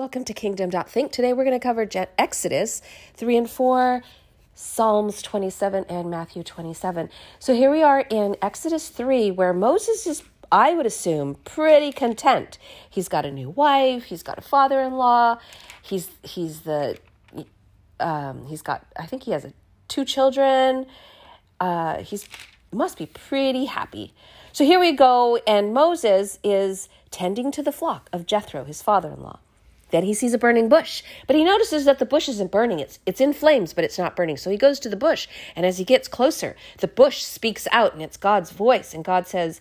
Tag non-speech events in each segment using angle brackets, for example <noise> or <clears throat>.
Welcome to Kingdom.think. Today we're going to cover Exodus 3 and 4, Psalms 27, and Matthew 27. So here we are in Exodus 3, where Moses is, I would assume, pretty content. He's got a new wife, he's got a father in law, he's, he's the, um, he's got, I think he has a, two children. Uh, he's must be pretty happy. So here we go, and Moses is tending to the flock of Jethro, his father in law. Then he sees a burning bush, but he notices that the bush isn't burning. It's, it's in flames, but it's not burning. So he goes to the bush, and as he gets closer, the bush speaks out, and it's God's voice. And God says,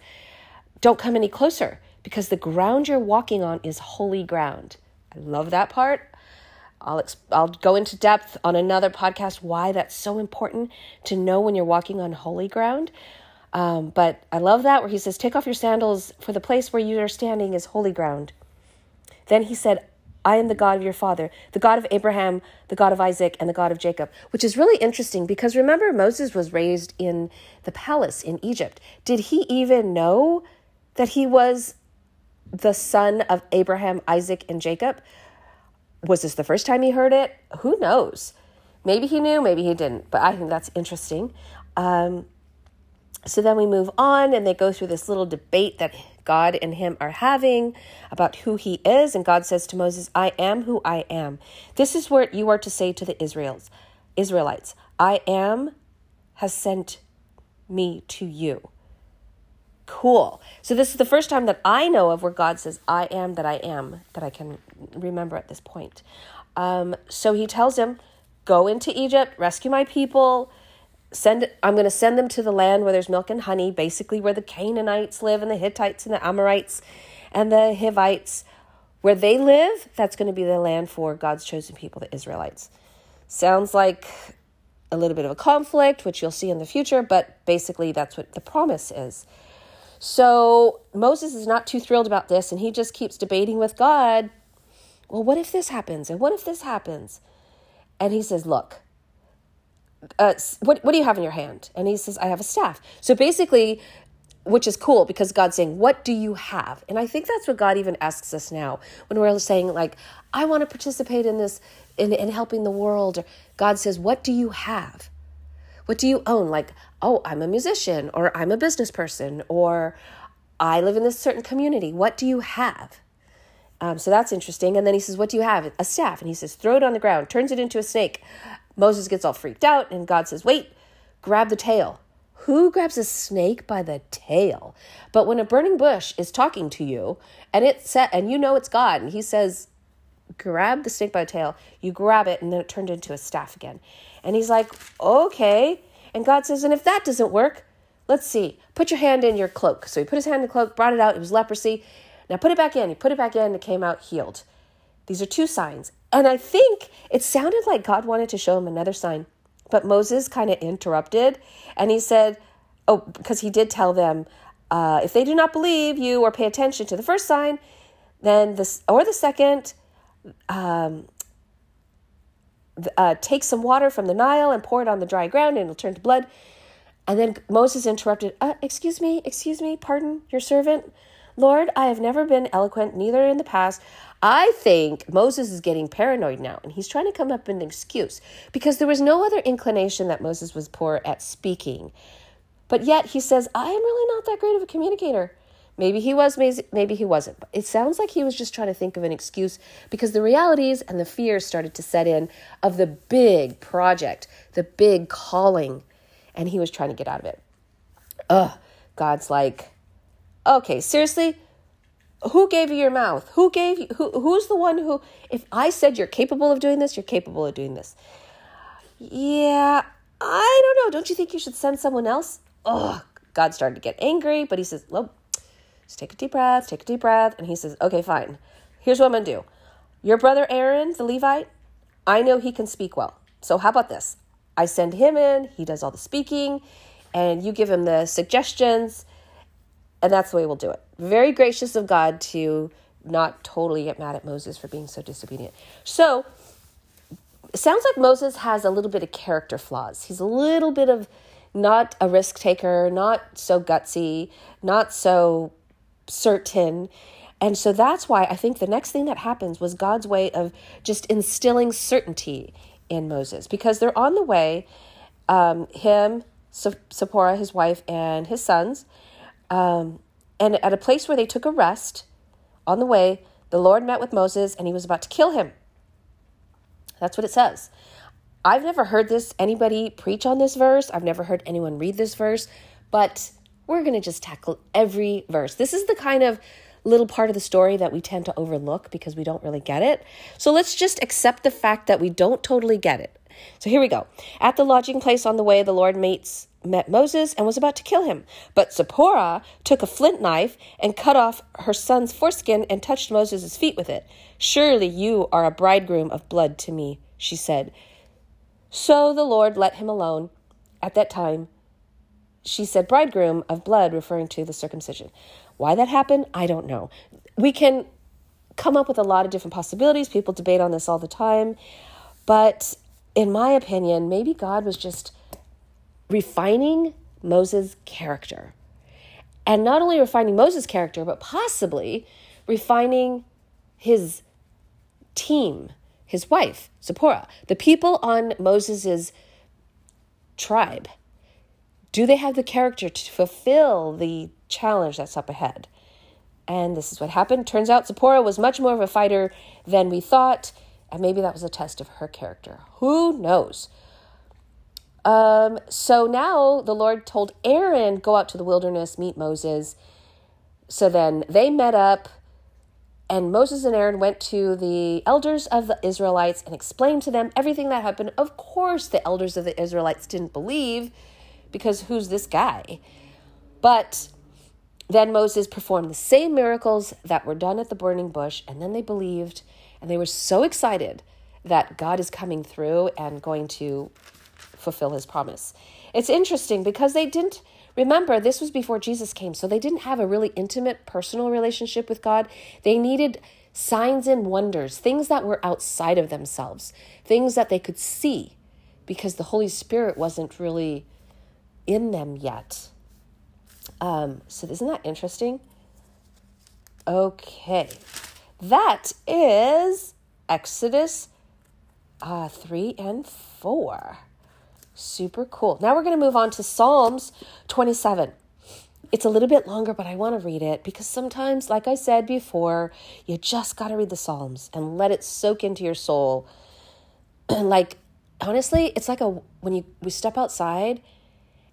Don't come any closer, because the ground you're walking on is holy ground. I love that part. I'll, I'll go into depth on another podcast why that's so important to know when you're walking on holy ground. Um, but I love that where he says, Take off your sandals, for the place where you are standing is holy ground. Then he said, I am the God of your father, the God of Abraham, the God of Isaac, and the God of Jacob, which is really interesting because remember, Moses was raised in the palace in Egypt. Did he even know that he was the son of Abraham, Isaac, and Jacob? Was this the first time he heard it? Who knows? Maybe he knew, maybe he didn't, but I think that's interesting. Um, so then we move on, and they go through this little debate that God and him are having about who he is. And God says to Moses, I am who I am. This is what you are to say to the Israels, Israelites. I am has sent me to you. Cool. So this is the first time that I know of where God says, I am that I am, that I can remember at this point. Um, so he tells him, Go into Egypt, rescue my people, send I'm going to send them to the land where there's milk and honey, basically where the Canaanites live and the Hittites and the Amorites and the Hivites. Where they live, that's going to be the land for God's chosen people, the Israelites. Sounds like a little bit of a conflict, which you'll see in the future, but basically that's what the promise is. So Moses is not too thrilled about this, and he just keeps debating with God. Well, what if this happens? And what if this happens? And he says, Look, uh, what, what do you have in your hand? And he says, I have a staff. So basically, which is cool because God's saying, What do you have? And I think that's what God even asks us now when we're saying, like, I want to participate in this, in, in helping the world. God says, What do you have? What do you own? Like, oh, I'm a musician, or I'm a business person, or I live in this certain community. What do you have? Um, so that's interesting. And then he says, What do you have? A staff. And he says, Throw it on the ground, turns it into a snake. Moses gets all freaked out, and God says, Wait, grab the tail. Who grabs a snake by the tail? But when a burning bush is talking to you, and it set, and you know it's God, and he says, grab the snake by the tail, you grab it, and then it turned into a staff again. And he's like, okay. And God says, and if that doesn't work, let's see, put your hand in your cloak. So he put his hand in the cloak, brought it out, it was leprosy. Now put it back in. He put it back in, it came out healed. These are two signs. And I think it sounded like God wanted to show him another sign. But Moses kind of interrupted and he said, Oh, because he did tell them, uh, if they do not believe you or pay attention to the first sign, then this or the second, um, uh, take some water from the Nile and pour it on the dry ground and it'll turn to blood. And then Moses interrupted, uh, Excuse me, excuse me, pardon your servant. Lord, I have never been eloquent, neither in the past. I think Moses is getting paranoid now and he's trying to come up with an excuse because there was no other inclination that Moses was poor at speaking. But yet he says, I am really not that great of a communicator. Maybe he was, maybe he wasn't. But it sounds like he was just trying to think of an excuse because the realities and the fears started to set in of the big project, the big calling, and he was trying to get out of it. Ugh, God's like, okay, seriously? Who gave you your mouth? Who gave you who who's the one who if I said you're capable of doing this, you're capable of doing this. Yeah, I don't know. Don't you think you should send someone else? Oh, God started to get angry, but he says, "Look, just take a deep breath, take a deep breath." And he says, "Okay, fine. Here's what I'm going to do. Your brother Aaron, the Levite, I know he can speak well. So how about this? I send him in, he does all the speaking, and you give him the suggestions and that's the way we'll do it. Very gracious of God to not totally get mad at Moses for being so disobedient. So, sounds like Moses has a little bit of character flaws. He's a little bit of not a risk taker, not so gutsy, not so certain. And so that's why I think the next thing that happens was God's way of just instilling certainty in Moses because they're on the way, um, him, Zipporah, his wife, and his sons, um, and at a place where they took a rest on the way, the Lord met with Moses and he was about to kill him. That's what it says. I've never heard this anybody preach on this verse. I've never heard anyone read this verse, but we're going to just tackle every verse. This is the kind of little part of the story that we tend to overlook because we don't really get it. So let's just accept the fact that we don't totally get it. So here we go. At the lodging place on the way, the Lord meets met Moses and was about to kill him. But Zipporah took a flint knife and cut off her son's foreskin and touched Moses' feet with it. Surely you are a bridegroom of blood to me, she said. So the Lord let him alone. At that time, she said bridegroom of blood, referring to the circumcision. Why that happened, I don't know. We can come up with a lot of different possibilities. People debate on this all the time. But in my opinion, maybe God was just refining Moses' character. And not only refining Moses' character, but possibly refining his team, his wife, Zipporah, the people on Moses' tribe. Do they have the character to fulfill the challenge that's up ahead. And this is what happened. Turns out Zipporah was much more of a fighter than we thought, and maybe that was a test of her character. Who knows? Um, so now the Lord told Aaron, Go out to the wilderness, meet Moses. So then they met up, and Moses and Aaron went to the elders of the Israelites and explained to them everything that happened. Of course, the elders of the Israelites didn't believe because who's this guy? But then Moses performed the same miracles that were done at the burning bush, and then they believed, and they were so excited that God is coming through and going to fulfill his promise. It's interesting because they didn't remember this was before Jesus came, so they didn't have a really intimate personal relationship with God. They needed signs and wonders, things that were outside of themselves, things that they could see because the Holy Spirit wasn't really in them yet. Um, so isn't that interesting? Okay, that is Exodus uh, 3 and 4. Super cool. Now we're going to move on to Psalms 27. It's a little bit longer, but I want to read it because sometimes, like I said before, you just got to read the Psalms and let it soak into your soul. <clears throat> like, honestly, it's like a when you we step outside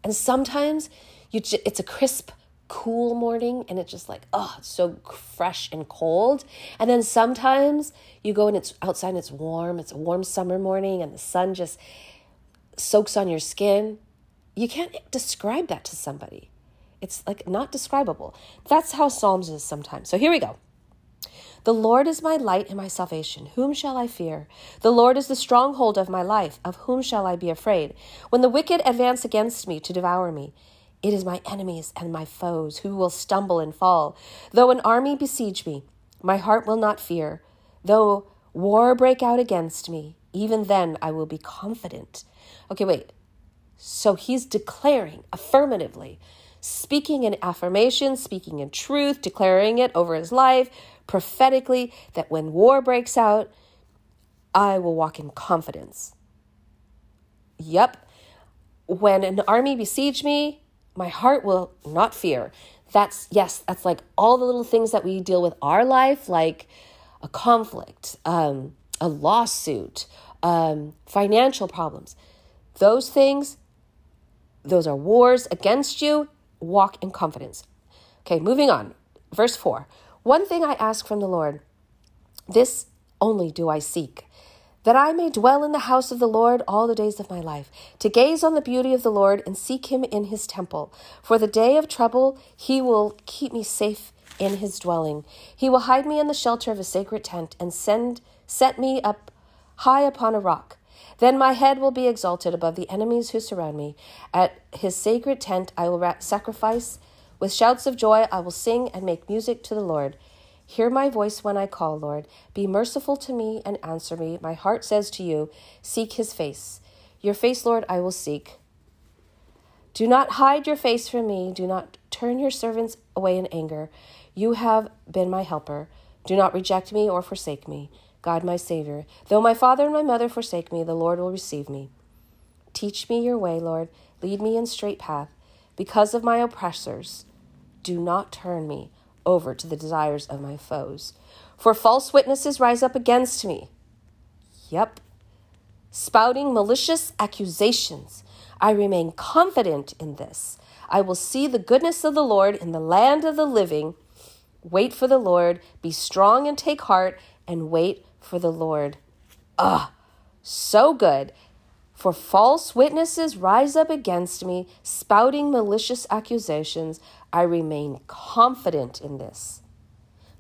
and sometimes you j- it's a crisp cool morning and it's just like oh it's so fresh and cold and then sometimes you go and it's outside and it's warm it's a warm summer morning and the sun just soaks on your skin you can't describe that to somebody it's like not describable that's how psalms is sometimes so here we go the Lord is my light and my salvation. Whom shall I fear? The Lord is the stronghold of my life. Of whom shall I be afraid? When the wicked advance against me to devour me, it is my enemies and my foes who will stumble and fall. Though an army besiege me, my heart will not fear. Though war break out against me, even then I will be confident. Okay, wait. So he's declaring affirmatively, speaking in affirmation, speaking in truth, declaring it over his life prophetically that when war breaks out, I will walk in confidence. Yep. When an army besiege me, my heart will not fear. That's, yes, that's like all the little things that we deal with our life, like a conflict, um, a lawsuit, um, financial problems. Those things, those are wars against you. Walk in confidence. Okay, moving on. Verse 4 One thing I ask from the Lord, this only do I seek that I may dwell in the house of the Lord all the days of my life, to gaze on the beauty of the Lord and seek him in his temple. For the day of trouble, he will keep me safe in his dwelling. He will hide me in the shelter of a sacred tent and send set me up high upon a rock. Then my head will be exalted above the enemies who surround me. At his sacred tent I will sacrifice. With shouts of joy I will sing and make music to the Lord. Hear my voice when I call, Lord. Be merciful to me and answer me. My heart says to you, Seek his face. Your face, Lord, I will seek. Do not hide your face from me. Do not turn your servants away in anger. You have been my helper. Do not reject me or forsake me, God my Savior. Though my father and my mother forsake me, the Lord will receive me. Teach me your way, Lord. Lead me in straight path. Because of my oppressors, do not turn me over to the desires of my foes. For false witnesses rise up against me. Yep. Spouting malicious accusations. I remain confident in this. I will see the goodness of the Lord in the land of the living. Wait for the Lord. Be strong and take heart, and wait for the Lord. Ah, so good. For false witnesses rise up against me, spouting malicious accusations. I remain confident in this.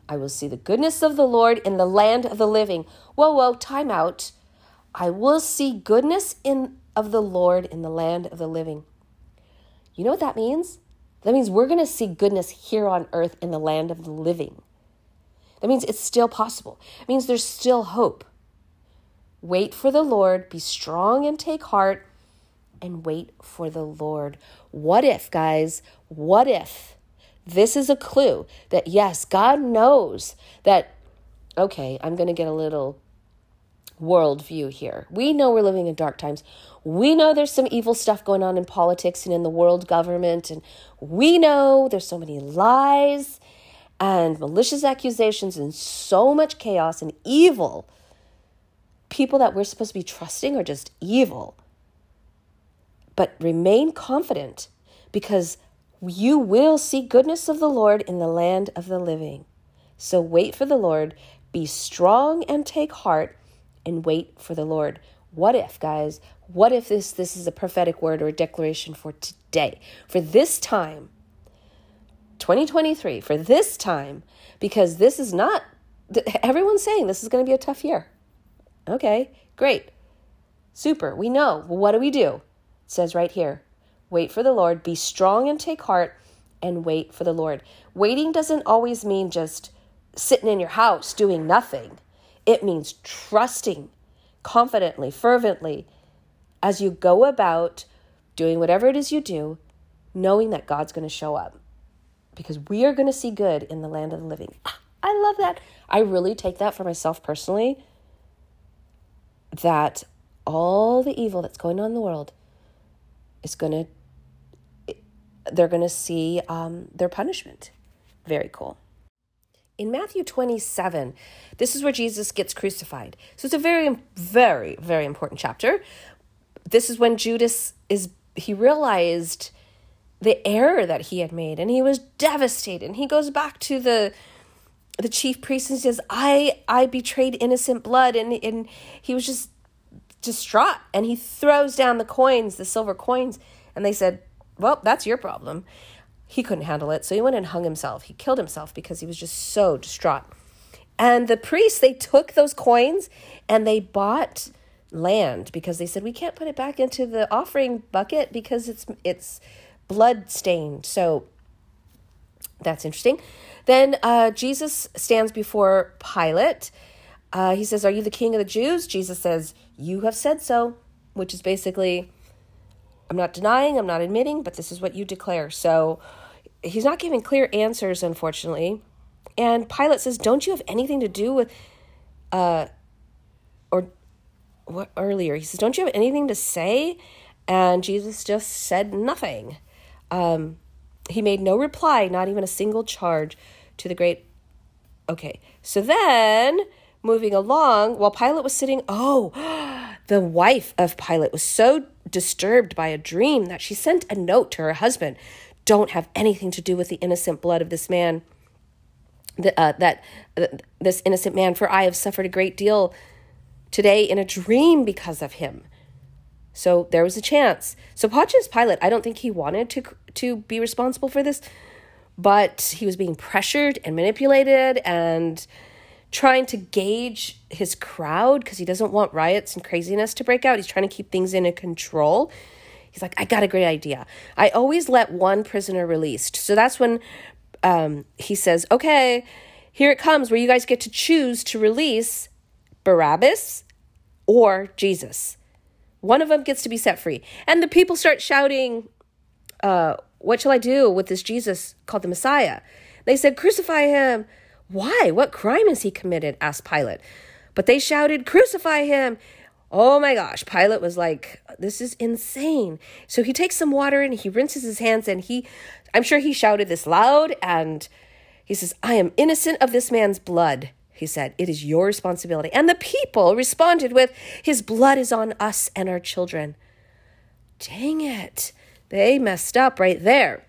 I will see the goodness of the Lord in the land of the living. Whoa, whoa, time out. I will see goodness in of the Lord in the land of the living. You know what that means? That means we're going to see goodness here on earth in the land of the living. That means it's still possible. It means there's still hope. Wait for the Lord, be strong and take heart, and wait for the Lord. What if, guys? What if? This is a clue that yes, God knows that, okay, I'm going to get a little worldview here. We know we're living in dark times. We know there's some evil stuff going on in politics and in the world government. And we know there's so many lies and malicious accusations and so much chaos and evil people that we're supposed to be trusting are just evil. But remain confident because you will see goodness of the Lord in the land of the living. So wait for the Lord, be strong and take heart and wait for the Lord. What if, guys? What if this this is a prophetic word or a declaration for today? For this time 2023, for this time because this is not everyone's saying this is going to be a tough year. Okay, great. Super. We know. Well, what do we do? It says right here wait for the Lord, be strong and take heart, and wait for the Lord. Waiting doesn't always mean just sitting in your house doing nothing, it means trusting confidently, fervently, as you go about doing whatever it is you do, knowing that God's going to show up. Because we are going to see good in the land of the living. I love that. I really take that for myself personally that all the evil that's going on in the world is going to, they're going to see um, their punishment. Very cool. In Matthew 27, this is where Jesus gets crucified. So it's a very, very, very important chapter. This is when Judas is, he realized the error that he had made and he was devastated. And he goes back to the, the chief priest and says, I I betrayed innocent blood and and he was just distraught and he throws down the coins, the silver coins, and they said, Well, that's your problem. He couldn't handle it, so he went and hung himself. He killed himself because he was just so distraught. And the priests, they took those coins and they bought land because they said we can't put it back into the offering bucket because it's it's blood stained. So that's interesting. Then uh, Jesus stands before Pilate. Uh, he says, Are you the king of the Jews? Jesus says, You have said so, which is basically, I'm not denying, I'm not admitting, but this is what you declare. So he's not giving clear answers, unfortunately. And Pilate says, Don't you have anything to do with, uh, or what earlier? He says, Don't you have anything to say? And Jesus just said nothing. Um, he made no reply, not even a single charge to the great. Okay, so then moving along, while Pilate was sitting, oh, <gasps> the wife of Pilate was so disturbed by a dream that she sent a note to her husband Don't have anything to do with the innocent blood of this man. The, uh, that uh, this innocent man, for I have suffered a great deal today in a dream because of him. So there was a chance. So Pontius Pilate, I don't think he wanted to to be responsible for this, but he was being pressured and manipulated and trying to gauge his crowd because he doesn't want riots and craziness to break out. He's trying to keep things in control. He's like, I got a great idea. I always let one prisoner released. So that's when um, he says, okay, here it comes where you guys get to choose to release Barabbas or Jesus. One of them gets to be set free. And the people start shouting, uh, What shall I do with this Jesus called the Messiah? They said, Crucify him. Why? What crime has he committed? asked Pilate. But they shouted, Crucify him. Oh my gosh. Pilate was like, This is insane. So he takes some water and he rinses his hands and he, I'm sure he shouted this loud and he says, I am innocent of this man's blood. He said, It is your responsibility. And the people responded with, His blood is on us and our children. Dang it. They messed up right there.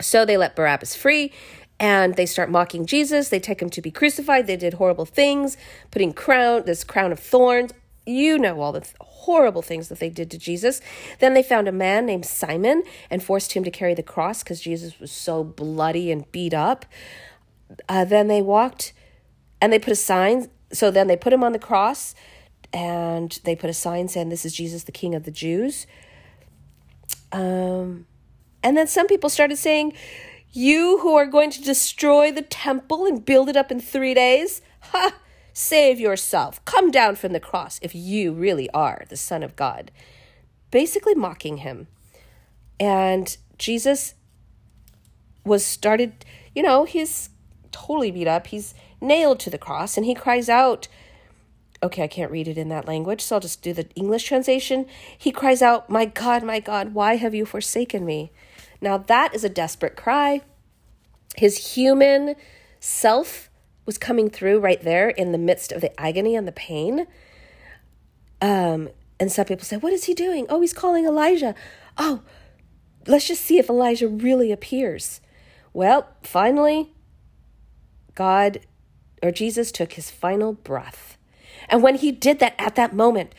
So they let Barabbas free and they start mocking Jesus. They take him to be crucified. They did horrible things, putting crown this crown of thorns. You know all the th- horrible things that they did to Jesus. Then they found a man named Simon and forced him to carry the cross because Jesus was so bloody and beat up. Uh, then they walked and they put a sign. So then they put him on the cross and they put a sign saying, This is Jesus, the King of the Jews. Um, and then some people started saying, You who are going to destroy the temple and build it up in three days, ha, save yourself. Come down from the cross if you really are the Son of God. Basically mocking him. And Jesus was started, you know, he's totally beat up. He's nailed to the cross and he cries out, okay, I can't read it in that language, so I'll just do the English translation. He cries out, My God, my God, why have you forsaken me? Now, that is a desperate cry. His human self was coming through right there in the midst of the agony and the pain. Um, and some people say, What is he doing? Oh, he's calling Elijah. Oh, let's just see if Elijah really appears. Well, finally, God or Jesus took his final breath. And when he did that at that moment,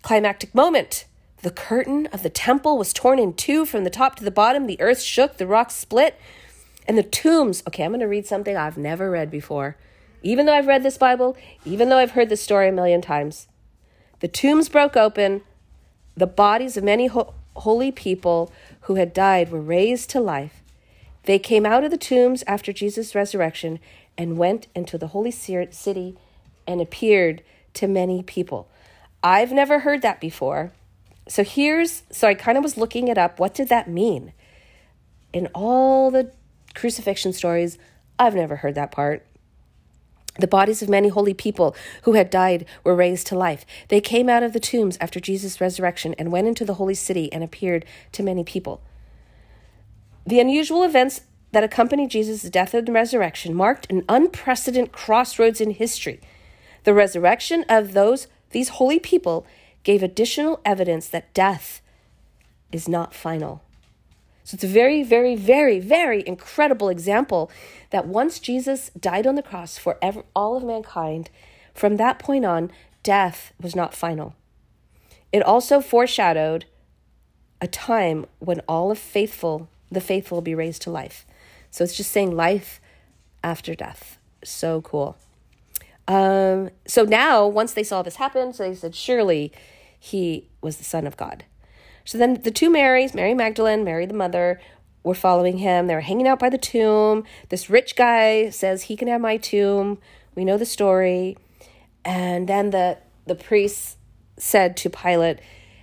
climactic moment, the curtain of the temple was torn in two from the top to the bottom. The earth shook, the rocks split, and the tombs. Okay, I'm going to read something I've never read before. Even though I've read this Bible, even though I've heard this story a million times, the tombs broke open. The bodies of many ho- holy people who had died were raised to life. They came out of the tombs after Jesus' resurrection and went into the holy city and appeared to many people. I've never heard that before. So here's so I kind of was looking it up. What did that mean? In all the crucifixion stories, I've never heard that part. The bodies of many holy people who had died were raised to life. They came out of the tombs after Jesus' resurrection and went into the holy city and appeared to many people. The unusual events that accompanied Jesus' death and resurrection marked an unprecedented crossroads in history. The resurrection of those these holy people gave additional evidence that death is not final. So it's a very, very, very, very incredible example that once Jesus died on the cross for ever, all of mankind, from that point on, death was not final. It also foreshadowed a time when all of faithful, the faithful will be raised to life. So it's just saying life after death. So cool. Um, so now, once they saw this happen, so they said, surely he was the Son of God. So then the two Marys, Mary Magdalene, Mary the mother, were following him. They were hanging out by the tomb. This rich guy says he can have my tomb. We know the story. And then the the priest said to Pilate,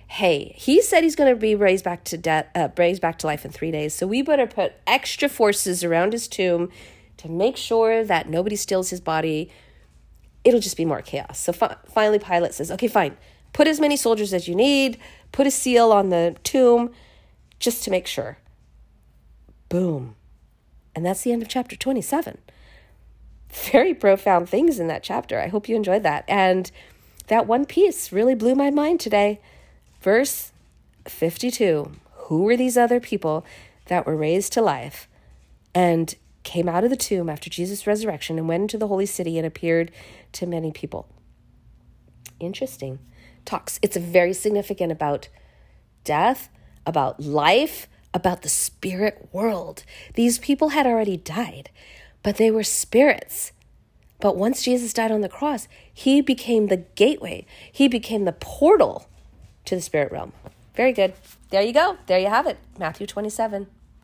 hey, he said he's going to be raised back to death, uh, raised back to life in three days. So we better put extra forces around his tomb to make sure that nobody steals his body. It'll just be more chaos. So fi- finally, Pilate says, okay, fine. Put as many soldiers as you need. Put a seal on the tomb, just to make sure. Boom. And that's the end of chapter 27. Very profound things in that chapter. I hope you enjoyed that. And that one piece really blew my mind today. Verse 52 Who were these other people that were raised to life and came out of the tomb after Jesus' resurrection and went into the holy city and appeared to many people? Interesting. Talks. It's very significant about death, about life, about the spirit world. These people had already died, but they were spirits. But once Jesus died on the cross, he became the gateway, he became the portal to the spirit realm. Very good. There you go. There you have it. Matthew 27.